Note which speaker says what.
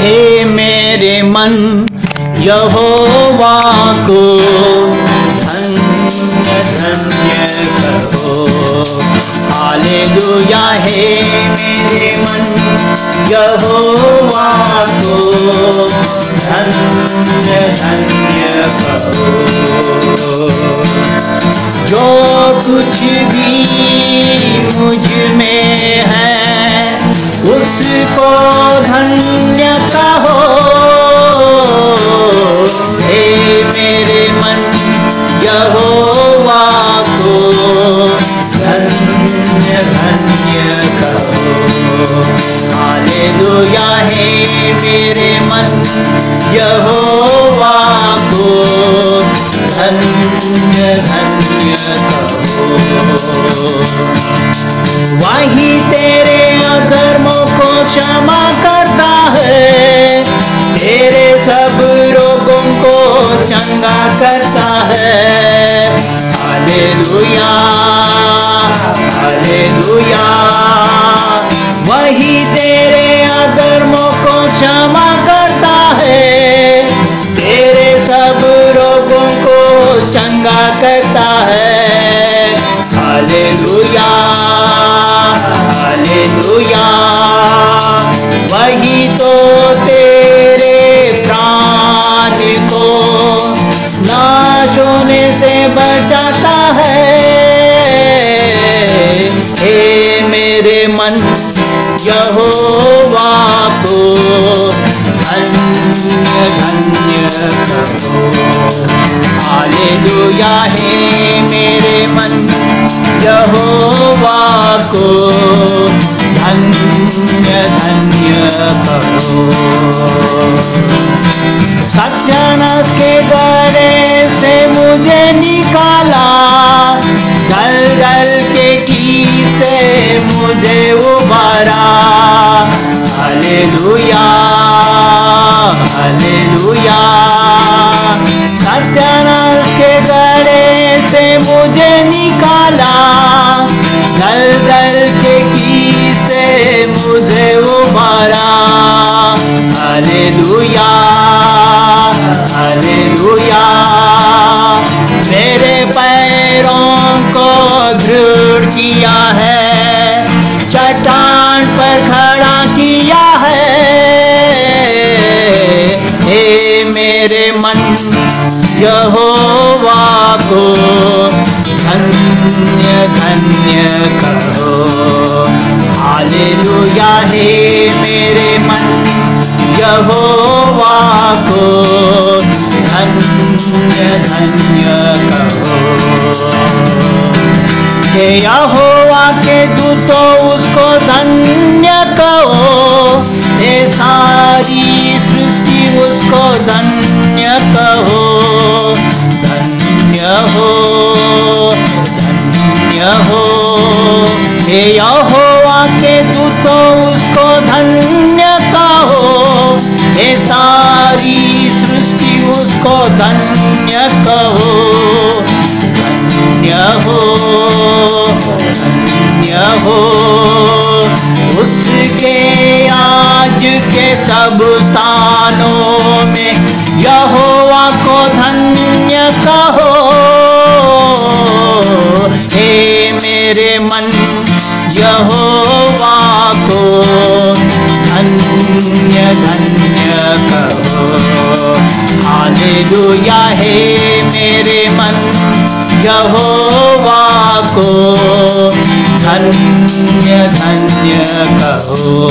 Speaker 1: हे मेरे मन, यहोवा को धन्य धन्य कहो हालेलुया, हे मेरे मन, यहोवा को धन्य धन्य कहो जो कुछ भी उसको धन्य कहो हे मेरे मन यहोवा को धन्य धन्य कहो हालेलुया, हे मेरे मन यहोवा को धन्य धन्य कहो वही तेरे को क्षमा करता है। तेरे सब रोगों को चंगा करता है। Hallelujah hallelujah. वही तेरे अधर्मों को क्षमा करता है। तेरे सब रोगों को चंगा करता है। Hallelujah hallelujah. बचाता है। हे मेरे मन, यहोवा को धन्य धन्य कहो हालेलुया, हे मेरे मन, यहोवा को धन्य धन्य कहो सत्यानाश के गड़े के से मुझे उबारा हालेलुया हालेलुया चट्टान पर खड़ा किया है। हे मेरे मन, यहोवा को धन्य धन्य कहो हालेलुया, हे मेरे मन, यहोवा को धन्य धन्य कहो हे यहोवा के दूतों उसको धन्य कहो। हे सारी सृष्टि उसको धन्य कहो। धन्य हो धन्य हो। हे यहोवा के दूतों, उसको धन्य कहो। हे सारी सृष्टि उसको धन्य कहो। धन्य हो, धन्य हो, उसके आज के सब स्थानों में यहोवा को धन्य कहो। हे मेरे मन, यहोवा को धन्य धन्य कहो। हालेलुया, हे मेरे मन, यहोवा को धन्य धन्य कहो